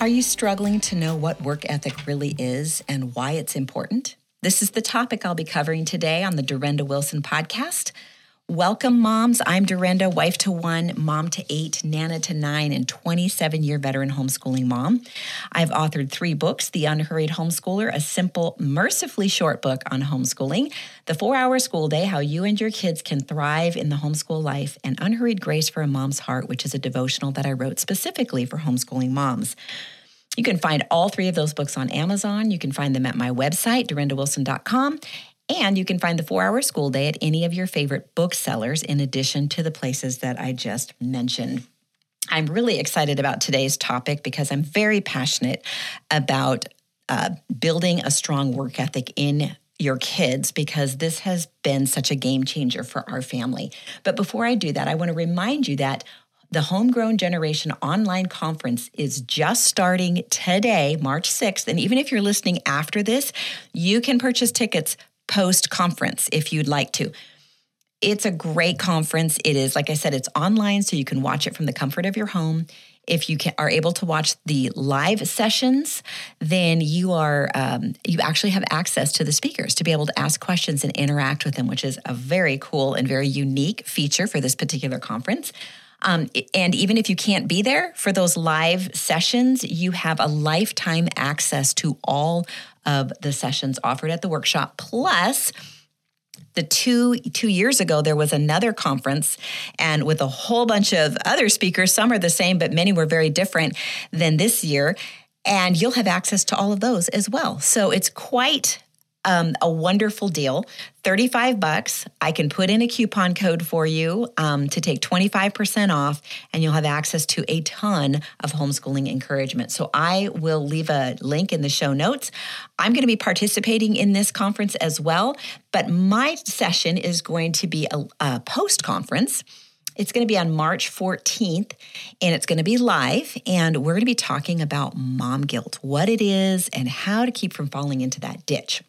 Are you struggling to know what work ethic really is and why it's important? This is the topic I'll be covering today on the Durenda Wilson podcast. Welcome, moms. I'm Durenda, wife to one, mom to eight, nana to nine, and 27 year veteran homeschooling mom. I've authored three books The Unhurried Homeschooler, a simple, mercifully short book on homeschooling, The Four Hour School Day How You and Your Kids Can Thrive in the Homeschool Life, and Unhurried Grace for a Mom's Heart, which is a devotional that I wrote specifically for homeschooling moms. You can find all three of those books on Amazon. You can find them at my website, durendawilson.com. And you can find the four hour school day at any of your favorite booksellers, in addition to the places that I just mentioned. I'm really excited about today's topic because I'm very passionate about uh, building a strong work ethic in your kids because this has been such a game changer for our family. But before I do that, I want to remind you that the Homegrown Generation online conference is just starting today, March 6th. And even if you're listening after this, you can purchase tickets post conference if you'd like to. It's a great conference. It is, like I said, it's online, so you can watch it from the comfort of your home. If you can, are able to watch the live sessions, then you are um, you actually have access to the speakers to be able to ask questions and interact with them, which is a very cool and very unique feature for this particular conference. Um, and even if you can't be there for those live sessions, you have a lifetime access to all of the sessions offered at the workshop. Plus, the two two years ago there was another conference and with a whole bunch of other speakers some are the same but many were very different than this year and you'll have access to all of those as well so it's quite um, a wonderful deal 35 bucks i can put in a coupon code for you um, to take 25% off and you'll have access to a ton of homeschooling encouragement so i will leave a link in the show notes i'm going to be participating in this conference as well but my session is going to be a, a post conference it's going to be on March 14th and it's going to be live. And we're going to be talking about mom guilt, what it is, and how to keep from falling into that ditch.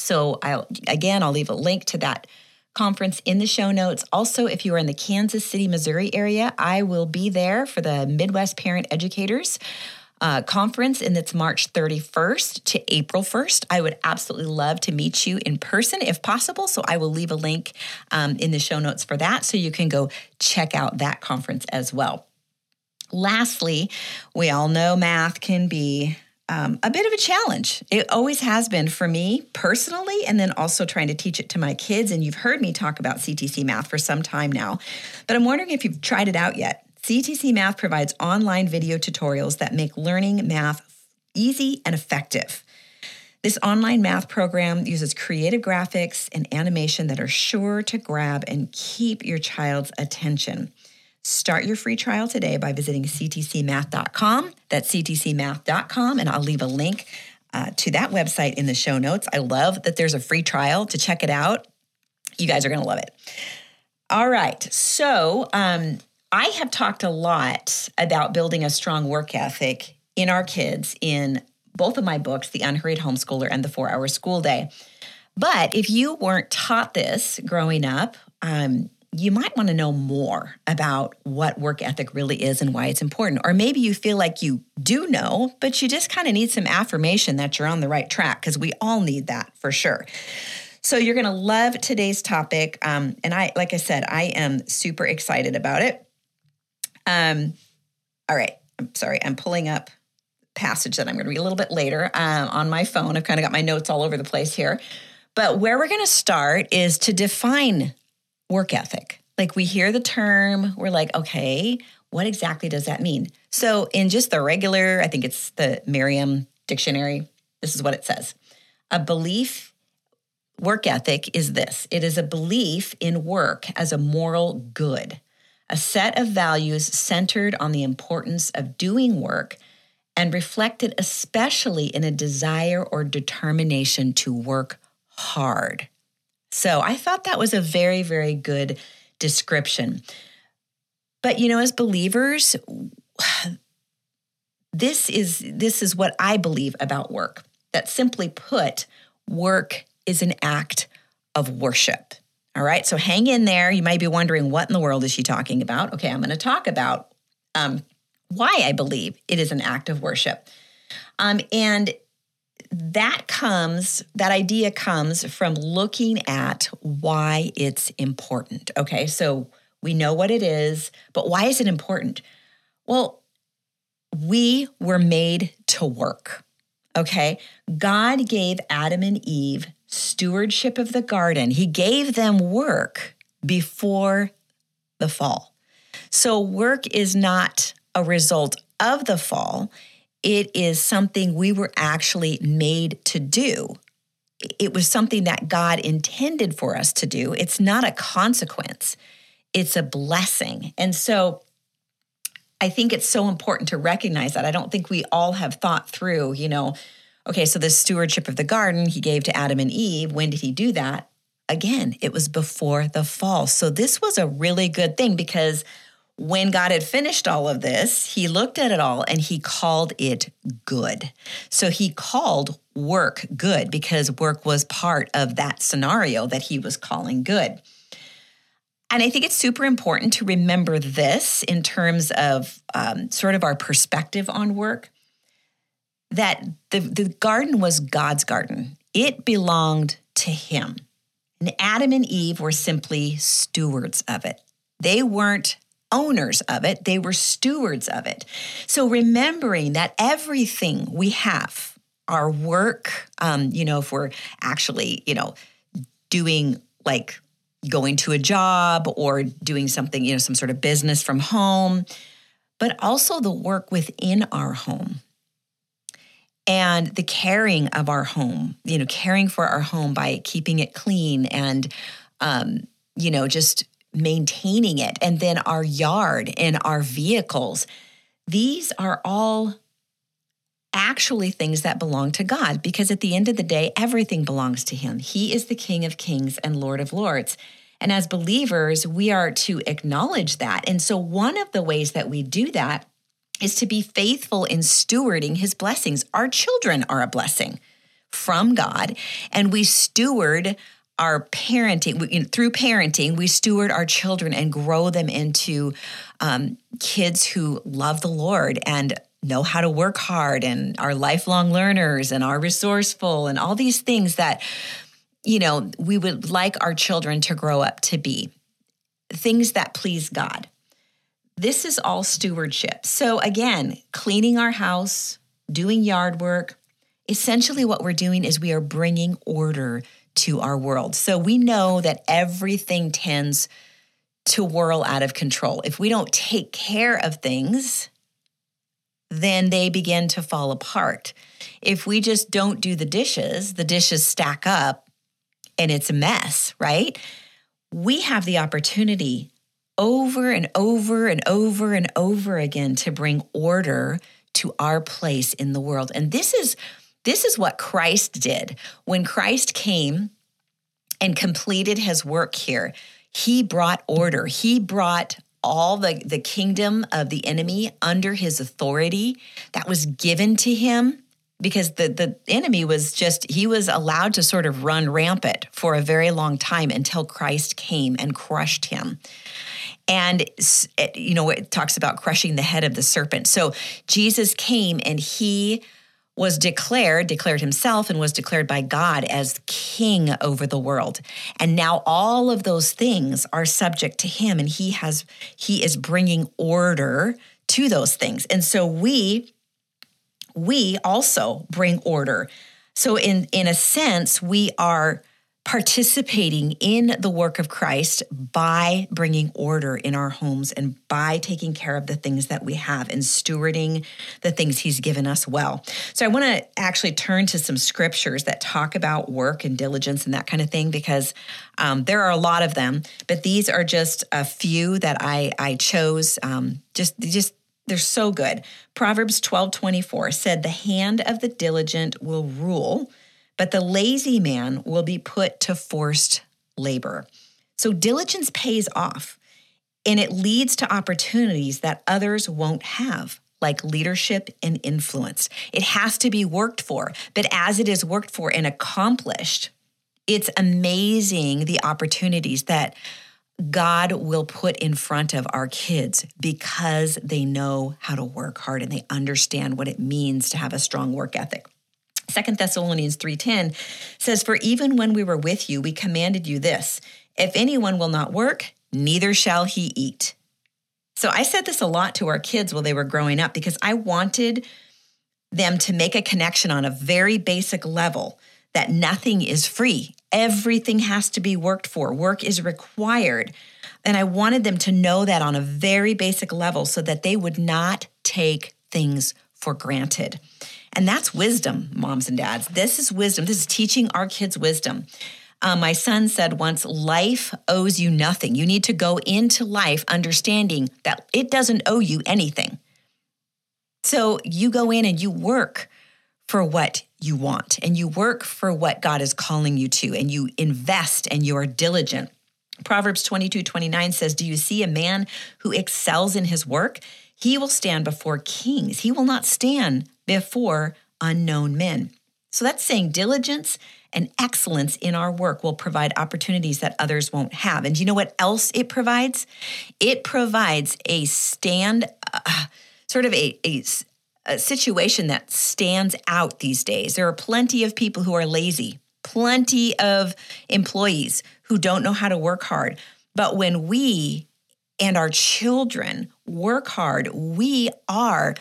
So I'll again I'll leave a link to that conference in the show notes. Also, if you are in the Kansas City, Missouri area, I will be there for the Midwest Parent Educators uh, conference, and it's March 31st to April 1st. I would absolutely love to meet you in person if possible. So I will leave a link um, in the show notes for that so you can go check out that conference as well. Lastly, we all know math can be um, a bit of a challenge. It always has been for me personally, and then also trying to teach it to my kids. And you've heard me talk about CTC Math for some time now, but I'm wondering if you've tried it out yet. CTC Math provides online video tutorials that make learning math easy and effective. This online math program uses creative graphics and animation that are sure to grab and keep your child's attention. Start your free trial today by visiting ctcmath.com. That's ctcmath.com, and I'll leave a link uh, to that website in the show notes. I love that there's a free trial to check it out. You guys are going to love it. All right. So, um, I have talked a lot about building a strong work ethic in our kids in both of my books, The Unhurried Homeschooler and The Four Hour School Day. But if you weren't taught this growing up, um, you might want to know more about what work ethic really is and why it's important. Or maybe you feel like you do know, but you just kind of need some affirmation that you're on the right track because we all need that for sure. So you're going to love today's topic. Um, and I, like I said, I am super excited about it. Um, all right. I'm sorry. I'm pulling up passage that I'm going to read a little bit later um, on my phone. I've kind of got my notes all over the place here. But where we're going to start is to define work ethic. Like we hear the term, we're like, okay, what exactly does that mean? So, in just the regular, I think it's the Merriam dictionary, this is what it says A belief, work ethic is this it is a belief in work as a moral good, a set of values centered on the importance of doing work and reflected especially in a desire or determination to work hard. So I thought that was a very, very good description. But you know, as believers, this is this is what I believe about work. That simply put, work is an act of worship. All right, so hang in there. You might be wondering what in the world is she talking about? Okay, I'm going to talk about um, why I believe it is an act of worship. Um, and that comes, that idea comes from looking at why it's important. Okay, so we know what it is, but why is it important? Well, we were made to work. Okay, God gave Adam and Eve stewardship of the garden, He gave them work before the fall. So, work is not a result of the fall, it is something we were actually made to do. It was something that God intended for us to do. It's not a consequence, it's a blessing. And so, I think it's so important to recognize that. I don't think we all have thought through, you know, okay, so the stewardship of the garden he gave to Adam and Eve, when did he do that? Again, it was before the fall. So this was a really good thing because when God had finished all of this, he looked at it all and he called it good. So he called work good because work was part of that scenario that he was calling good. And I think it's super important to remember this in terms of um, sort of our perspective on work that the, the garden was God's garden, it belonged to him. And Adam and Eve were simply stewards of it. They weren't owners of it, they were stewards of it. So remembering that everything we have, our work, um, you know, if we're actually, you know, doing like going to a job or doing something, you know, some sort of business from home, but also the work within our home and the caring of our home, you know, caring for our home by keeping it clean and, um, you know, just maintaining it. And then our yard and our vehicles. These are all actually things that belong to God because at the end of the day, everything belongs to Him. He is the King of Kings and Lord of Lords. And as believers, we are to acknowledge that. And so, one of the ways that we do that is to be faithful in stewarding His blessings. Our children are a blessing from God, and we steward our parenting we, through parenting we steward our children and grow them into um, kids who love the lord and know how to work hard and are lifelong learners and are resourceful and all these things that you know we would like our children to grow up to be. Things that please god. This is all stewardship. So again cleaning our house doing yard work essentially what we're doing is we are bringing order to our world so we know that everything tends to whirl out of control if we don't take care of things then they begin to fall apart. If we just don't do the dishes, the dishes stack up and it's a mess, right? We have the opportunity over and over and over and over again to bring order to our place in the world. And this is this is what Christ did. When Christ came and completed his work here, he brought order. He brought all the, the kingdom of the enemy under his authority that was given to him because the, the enemy was just he was allowed to sort of run rampant for a very long time until christ came and crushed him and you know it talks about crushing the head of the serpent so jesus came and he was declared, declared himself, and was declared by God as king over the world. And now all of those things are subject to him, and he has, he is bringing order to those things. And so we, we also bring order. So in in a sense, we are participating in the work of Christ by bringing order in our homes and by taking care of the things that we have and stewarding the things He's given us well. So, I want to actually turn to some scriptures that talk about work and diligence and that kind of thing because um, there are a lot of them, but these are just a few that I, I chose. Um, just, just they're so good. Proverbs 12 24 said, The hand of the diligent will rule but the lazy man will be put to forced labor. So diligence pays off and it leads to opportunities that others won't have, like leadership and influence. It has to be worked for, but as it is worked for and accomplished, it's amazing the opportunities that God will put in front of our kids because they know how to work hard and they understand what it means to have a strong work ethic. Second Thessalonians 3:10 says for even when we were with you we commanded you this if anyone will not work neither shall he eat. So I said this a lot to our kids while they were growing up because I wanted them to make a connection on a very basic level that nothing is free. Everything has to be worked for. Work is required. And I wanted them to know that on a very basic level so that they would not take things for granted. And that's wisdom, moms and dads. This is wisdom. This is teaching our kids wisdom. Uh, my son said once, life owes you nothing. You need to go into life understanding that it doesn't owe you anything. So you go in and you work for what you want and you work for what God is calling you to and you invest and you are diligent. Proverbs 22 29 says, Do you see a man who excels in his work? He will stand before kings. He will not stand before unknown men. So that's saying diligence and excellence in our work will provide opportunities that others won't have. And you know what else it provides? It provides a stand, uh, sort of a, a, a situation that stands out these days. There are plenty of people who are lazy, plenty of employees who don't know how to work hard. But when we and our children work hard, we are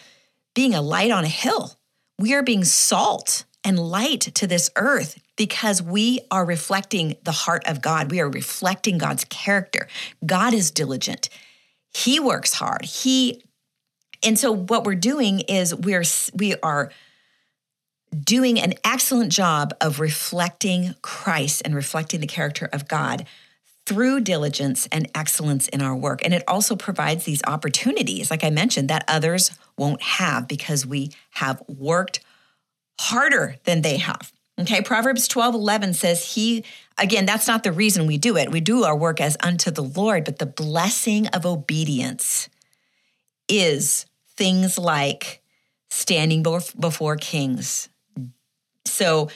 being a light on a hill. We are being salt and light to this earth because we are reflecting the heart of God. We are reflecting God's character. God is diligent. He works hard. He and so what we're doing is we're we are doing an excellent job of reflecting Christ and reflecting the character of God through diligence and excellence in our work. And it also provides these opportunities, like I mentioned, that others won't have because we have worked harder than they have. Okay, Proverbs 12 11 says, He, again, that's not the reason we do it. We do our work as unto the Lord, but the blessing of obedience is things like standing before kings. So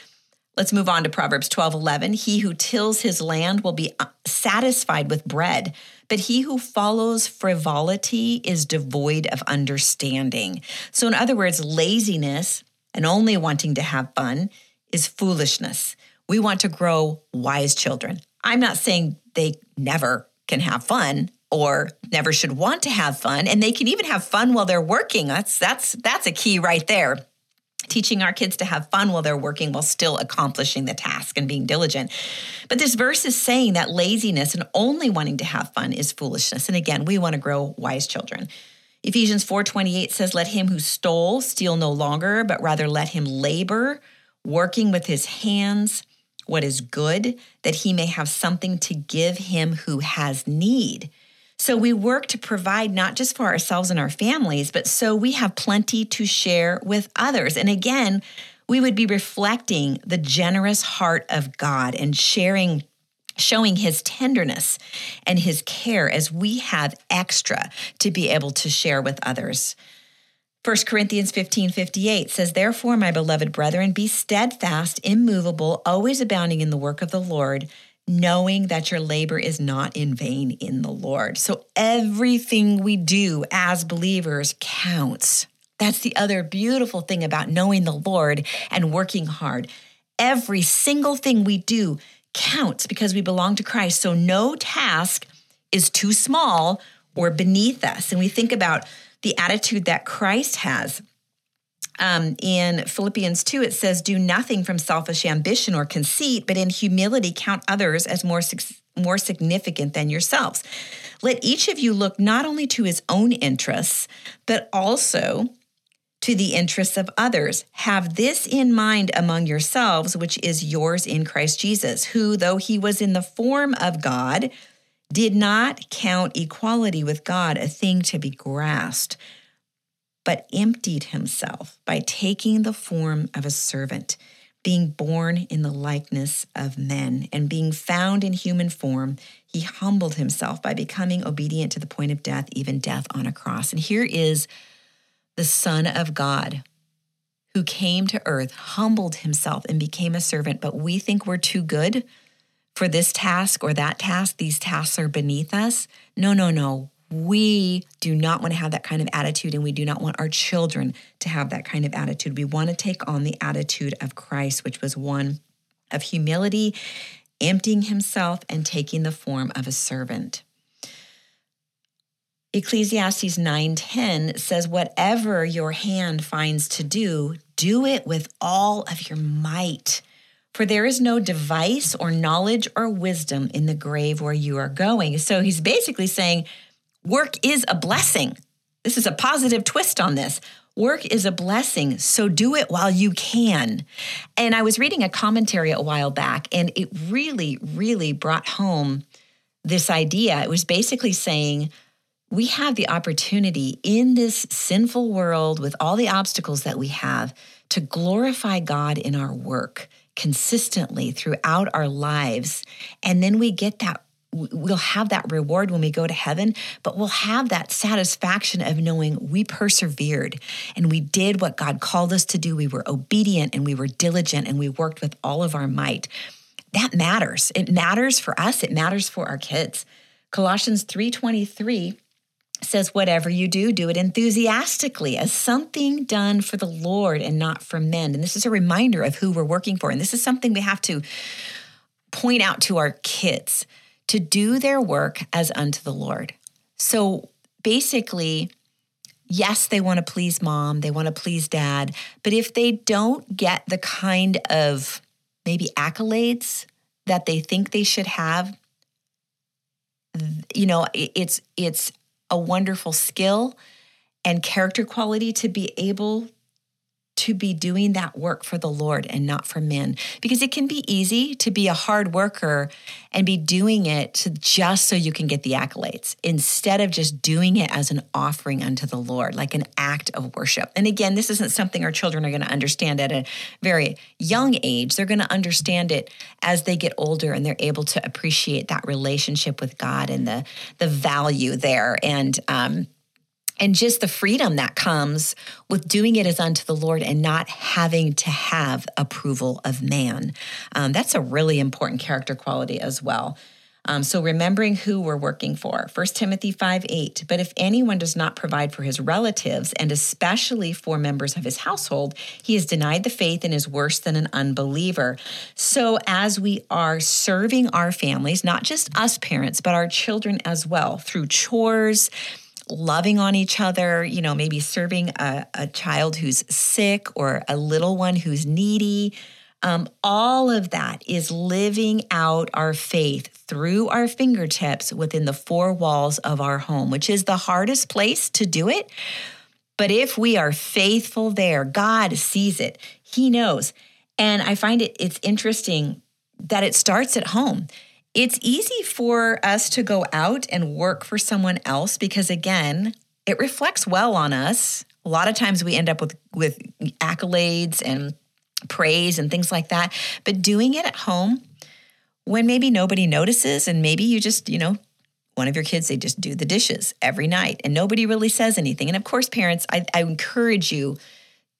let's move on to Proverbs 12 11. He who tills his land will be uh, satisfied with bread, but he who follows frivolity is devoid of understanding. So, in other words, laziness and only wanting to have fun is foolishness. We want to grow wise children. I'm not saying they never can have fun or never should want to have fun and they can even have fun while they're working that's that's that's a key right there teaching our kids to have fun while they're working while still accomplishing the task and being diligent. But this verse is saying that laziness and only wanting to have fun is foolishness. And again we want to grow wise children. Ephesians 4.28 says let him who stole steal no longer but rather let him labor working with his hands what is good that he may have something to give him who has need so we work to provide not just for ourselves and our families, but so we have plenty to share with others. And again, we would be reflecting the generous heart of God and sharing showing his tenderness and his care as we have extra to be able to share with others. 1 Corinthians 15 58 says, Therefore, my beloved brethren, be steadfast, immovable, always abounding in the work of the Lord, knowing that your labor is not in vain in the Lord. So everything we do as believers counts. That's the other beautiful thing about knowing the Lord and working hard. Every single thing we do counts because we belong to Christ. So no task is too small or beneath us. And we think about the attitude that Christ has um, in Philippians 2, it says, Do nothing from selfish ambition or conceit, but in humility count others as more, more significant than yourselves. Let each of you look not only to his own interests, but also to the interests of others. Have this in mind among yourselves, which is yours in Christ Jesus, who, though he was in the form of God, did not count equality with God a thing to be grasped but emptied himself by taking the form of a servant, being born in the likeness of men, and being found in human form, he humbled himself by becoming obedient to the point of death, even death on a cross. And here is the Son of God who came to earth, humbled himself, and became a servant. But we think we're too good for this task or that task. These tasks are beneath us. No, no, no. We do not want to have that kind of attitude, and we do not want our children to have that kind of attitude. We want to take on the attitude of Christ, which was one of humility, emptying himself, and taking the form of a servant. Ecclesiastes 9:10 says whatever your hand finds to do, do it with all of your might. For there is no device or knowledge or wisdom in the grave where you are going. So he's basically saying work is a blessing. This is a positive twist on this. Work is a blessing, so do it while you can. And I was reading a commentary a while back, and it really, really brought home this idea. It was basically saying, we have the opportunity in this sinful world with all the obstacles that we have to glorify God in our work consistently throughout our lives. And then we get that we'll have that reward when we go to heaven, but we'll have that satisfaction of knowing we persevered and we did what God called us to do. We were obedient and we were diligent and we worked with all of our might. That matters. It matters for us, it matters for our kids. Colossians 3:23 says, Whatever you do, do it enthusiastically as something done for the Lord and not for men. And this is a reminder of who we're working for. And this is something we have to point out to our kids to do their work as unto the Lord. So basically, yes, they want to please mom, they want to please dad, but if they don't get the kind of maybe accolades that they think they should have, you know, it's it's a wonderful skill and character quality to be able to be doing that work for the Lord and not for men. Because it can be easy to be a hard worker and be doing it just so you can get the accolades instead of just doing it as an offering unto the Lord, like an act of worship. And again, this isn't something our children are going to understand at a very young age. They're going to understand it as they get older and they're able to appreciate that relationship with God and the the value there. And um, and just the freedom that comes with doing it as unto the Lord and not having to have approval of man. Um, that's a really important character quality as well. Um, so remembering who we're working for. 1 Timothy 5 8. But if anyone does not provide for his relatives, and especially for members of his household, he has denied the faith and is worse than an unbeliever. So as we are serving our families, not just us parents, but our children as well, through chores, loving on each other, you know, maybe serving a, a child who's sick or a little one who's needy. Um, all of that is living out our faith through our fingertips within the four walls of our home, which is the hardest place to do it. But if we are faithful there, God sees it, He knows. And I find it it's interesting that it starts at home it's easy for us to go out and work for someone else because again, it reflects well on us. A lot of times we end up with with accolades and praise and things like that. But doing it at home when maybe nobody notices and maybe you just, you know, one of your kids, they just do the dishes every night and nobody really says anything. And of course, parents, I, I encourage you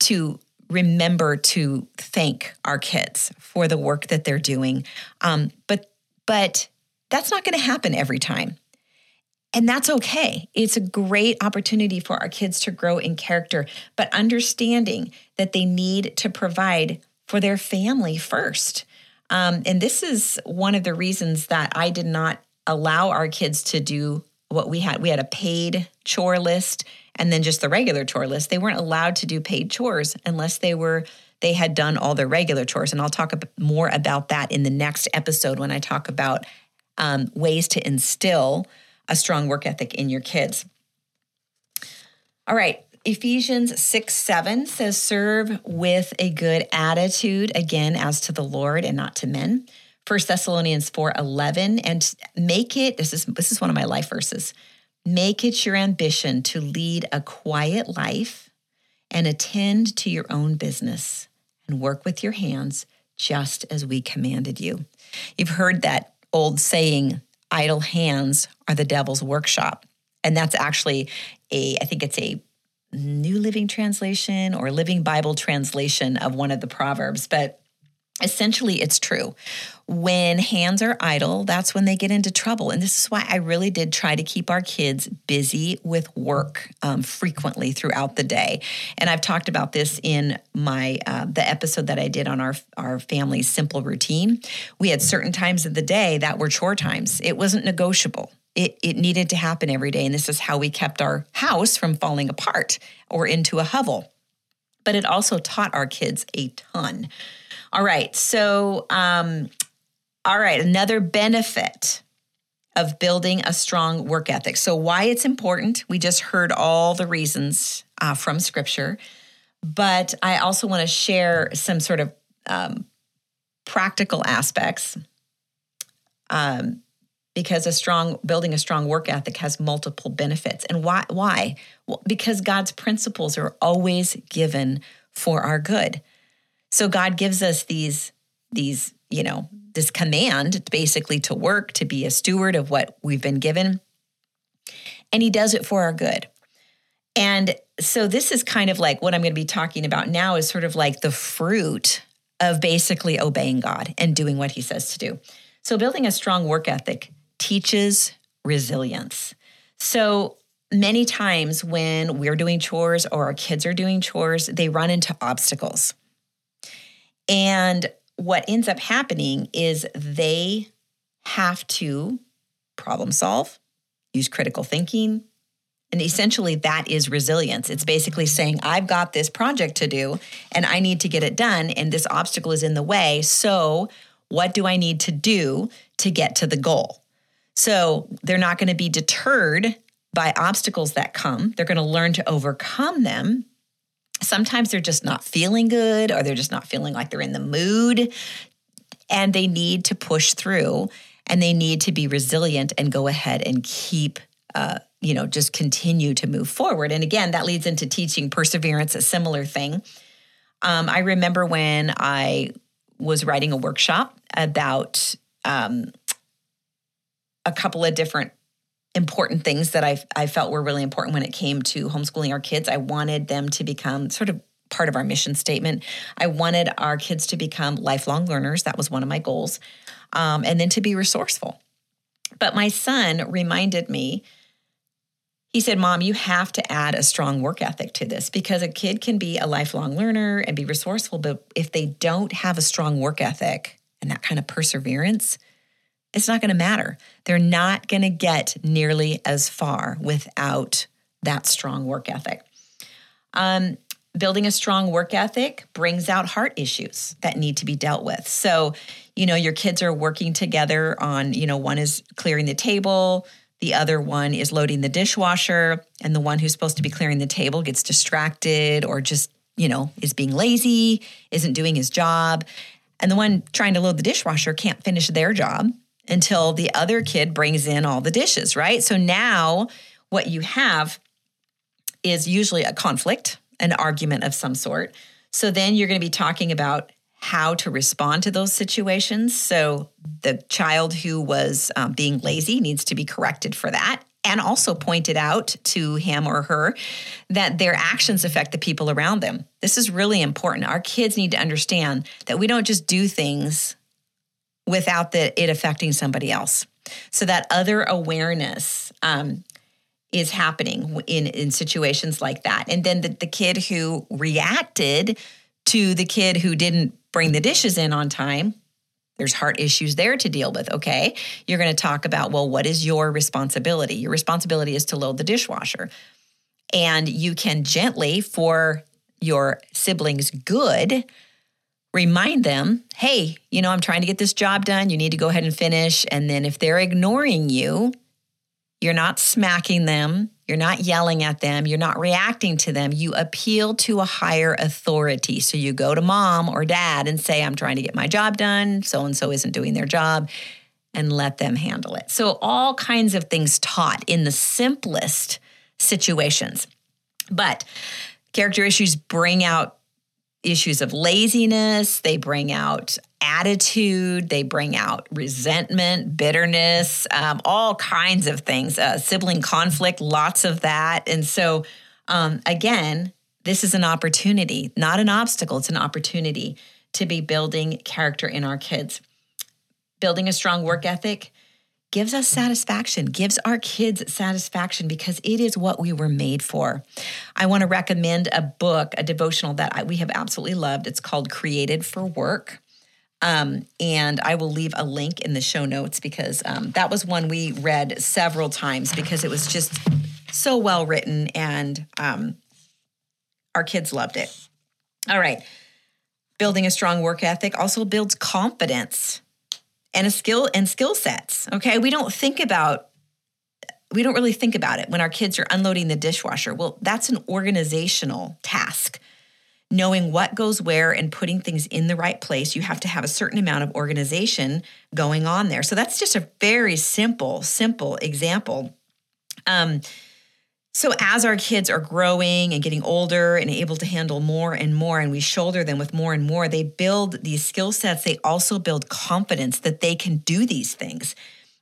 to remember to thank our kids for the work that they're doing. Um, but but that's not going to happen every time. And that's okay. It's a great opportunity for our kids to grow in character, but understanding that they need to provide for their family first. Um, and this is one of the reasons that I did not allow our kids to do what we had. We had a paid chore list and then just the regular chore list. They weren't allowed to do paid chores unless they were they had done all their regular chores. And I'll talk more about that in the next episode when I talk about um, ways to instill a strong work ethic in your kids. All right. Ephesians 6 7 says, Serve with a good attitude, again, as to the Lord and not to men. 1 Thessalonians 4 11, and make it, this is, this is one of my life verses, make it your ambition to lead a quiet life and attend to your own business and work with your hands just as we commanded you. You've heard that old saying, idle hands are the devil's workshop. And that's actually a, I think it's a New Living Translation or Living Bible translation of one of the Proverbs. But essentially it's true. When hands are idle that's when they get into trouble. And this is why i really did try to keep our kids busy with work um, frequently throughout the day. And i've talked about this in my uh, the episode that i did on our our family's simple routine. We had certain times of the day that were chore times. It wasn't negotiable. It, it needed to happen every day. And this is how we kept our house from falling apart or into a hovel. But it also taught our kids a ton all right. So, um, all right, another benefit of building a strong work ethic. So, why it's important, we just heard all the reasons uh, from scripture, but I also want to share some sort of um, practical aspects. Um, because a strong building a strong work ethic has multiple benefits and why why well, because god's principles are always given for our good so God gives us these these, you know, this command basically to work, to be a steward of what we've been given. And he does it for our good. And so this is kind of like what I'm going to be talking about now is sort of like the fruit of basically obeying God and doing what he says to do. So building a strong work ethic teaches resilience. So many times when we're doing chores or our kids are doing chores, they run into obstacles. And what ends up happening is they have to problem solve, use critical thinking. And essentially, that is resilience. It's basically saying, I've got this project to do and I need to get it done, and this obstacle is in the way. So, what do I need to do to get to the goal? So, they're not going to be deterred by obstacles that come. They're going to learn to overcome them sometimes they're just not feeling good or they're just not feeling like they're in the mood. And they need to push through and they need to be resilient and go ahead and keep uh, you know just continue to move forward. And again that leads into teaching perseverance a similar thing. Um, i remember when i was writing a workshop about um, a couple of different important things that I, I felt were really important when it came to homeschooling our kids. I wanted them to become sort of part of our mission statement. I wanted our kids to become lifelong learners. That was one of my goals. Um, and then to be resourceful. But my son reminded me, he said, Mom, you have to add a strong work ethic to this because a kid can be a lifelong learner and be resourceful. But if they don't have a strong work ethic and that kind of perseverance, it's not going to matter. They're not going to get nearly as far without that strong work ethic. Um, building a strong work ethic brings out heart issues that need to be dealt with. So, you know, your kids are working together on, you know, one is clearing the table, the other one is loading the dishwasher, and the one who's supposed to be clearing the table gets distracted or just, you know, is being lazy, isn't doing his job. And the one trying to load the dishwasher can't finish their job until the other kid brings in all the dishes, right? So now what you have is usually a conflict, an argument of some sort. So then you're going to be talking about how to respond to those situations. So the child who was um, being lazy needs to be corrected for that. And also pointed out to him or her that their actions affect the people around them. This is really important. Our kids need to understand that we don't just do things without the, it affecting somebody else. So that other awareness um, is happening in, in situations like that. And then the, the kid who reacted to the kid who didn't bring the dishes in on time, there's heart issues there to deal with. Okay. You're going to talk about, well, what is your responsibility? Your responsibility is to load the dishwasher. And you can gently, for your siblings' good, remind them, hey, you know, I'm trying to get this job done. You need to go ahead and finish. And then if they're ignoring you, you're not smacking them, you're not yelling at them, you're not reacting to them. You appeal to a higher authority. So you go to mom or dad and say, I'm trying to get my job done. So and so isn't doing their job. And let them handle it. So, all kinds of things taught in the simplest situations. But character issues bring out issues of laziness, they bring out attitude, they bring out resentment, bitterness, um, all kinds of things, uh, sibling conflict, lots of that. And so, um, again, this is an opportunity, not an obstacle, it's an opportunity to be building character in our kids. Building a strong work ethic gives us satisfaction, gives our kids satisfaction because it is what we were made for. I want to recommend a book, a devotional that I, we have absolutely loved. It's called Created for Work. Um, and I will leave a link in the show notes because um, that was one we read several times because it was just so well written and um, our kids loved it. All right. Building a strong work ethic also builds confidence and a skill and skill sets. Okay. We don't think about we don't really think about it when our kids are unloading the dishwasher. Well, that's an organizational task. Knowing what goes where and putting things in the right place, you have to have a certain amount of organization going on there. So that's just a very simple, simple example. Um, so, as our kids are growing and getting older and able to handle more and more, and we shoulder them with more and more, they build these skill sets. They also build confidence that they can do these things.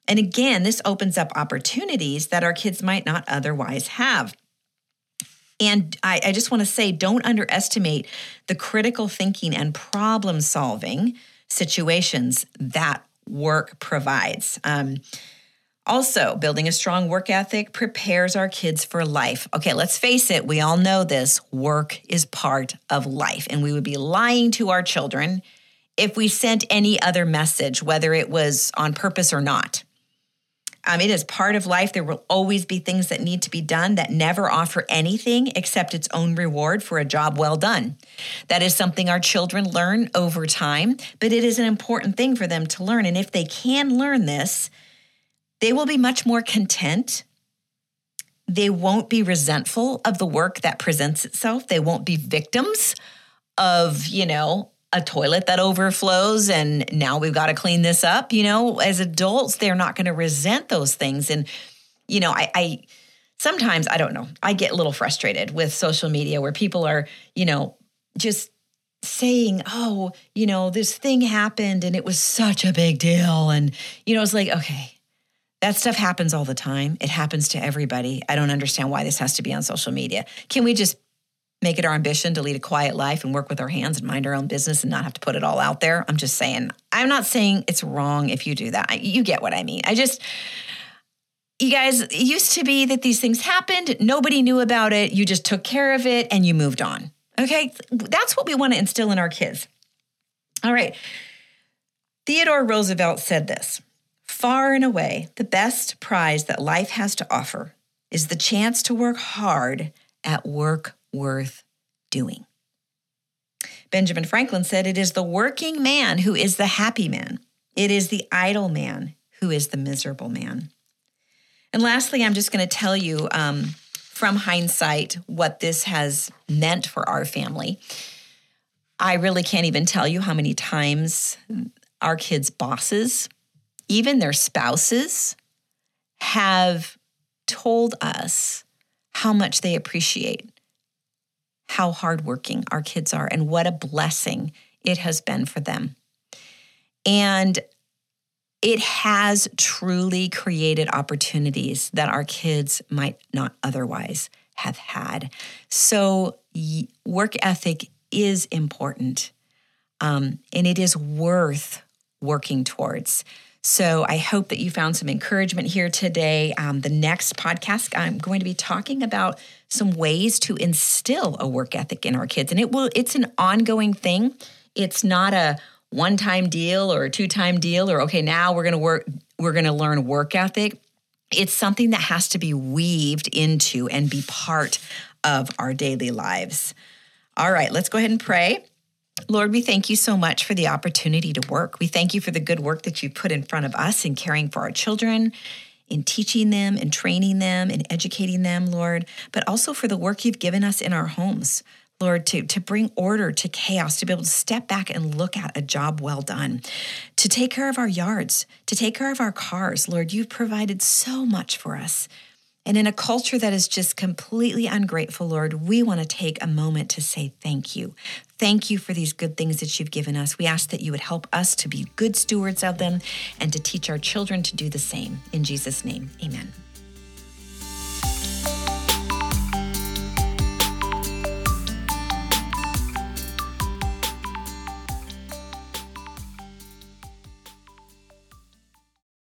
And again, this opens up opportunities that our kids might not otherwise have. And I, I just want to say don't underestimate the critical thinking and problem solving situations that work provides. Um, also, building a strong work ethic prepares our kids for life. Okay, let's face it, we all know this work is part of life, and we would be lying to our children if we sent any other message, whether it was on purpose or not. Um, it is part of life. There will always be things that need to be done that never offer anything except its own reward for a job well done. That is something our children learn over time, but it is an important thing for them to learn. And if they can learn this, they will be much more content. They won't be resentful of the work that presents itself. They won't be victims of, you know, a toilet that overflows and now we've got to clean this up. You know, as adults, they're not going to resent those things. And, you know, I, I, sometimes, I don't know, I get a little frustrated with social media where people are, you know, just saying, oh, you know, this thing happened and it was such a big deal. And, you know, it's like, okay, that stuff happens all the time. It happens to everybody. I don't understand why this has to be on social media. Can we just make it our ambition to lead a quiet life and work with our hands and mind our own business and not have to put it all out there? I'm just saying, I'm not saying it's wrong if you do that. You get what I mean. I just, you guys, it used to be that these things happened, nobody knew about it, you just took care of it and you moved on. Okay? That's what we want to instill in our kids. All right. Theodore Roosevelt said this Far and away, the best prize that life has to offer is the chance to work hard at work worth doing. Benjamin Franklin said, It is the working man who is the happy man. It is the idle man who is the miserable man. And lastly, I'm just going to tell you um, from hindsight what this has meant for our family. I really can't even tell you how many times our kids' bosses even their spouses have told us how much they appreciate how hardworking our kids are and what a blessing it has been for them. And it has truly created opportunities that our kids might not otherwise have had. So, work ethic is important um, and it is worth working towards. So I hope that you found some encouragement here today. Um, the next podcast, I'm going to be talking about some ways to instill a work ethic in our kids, and it will. It's an ongoing thing. It's not a one-time deal or a two-time deal, or okay, now we're going to work. We're going to learn work ethic. It's something that has to be weaved into and be part of our daily lives. All right, let's go ahead and pray. Lord, we thank you so much for the opportunity to work. We thank you for the good work that you put in front of us in caring for our children, in teaching them, and training them, and educating them, Lord, but also for the work you've given us in our homes. Lord, to, to bring order to chaos, to be able to step back and look at a job well done, to take care of our yards, to take care of our cars. Lord, you've provided so much for us. And in a culture that is just completely ungrateful, Lord, we want to take a moment to say thank you. Thank you for these good things that you've given us. We ask that you would help us to be good stewards of them and to teach our children to do the same. In Jesus' name, amen.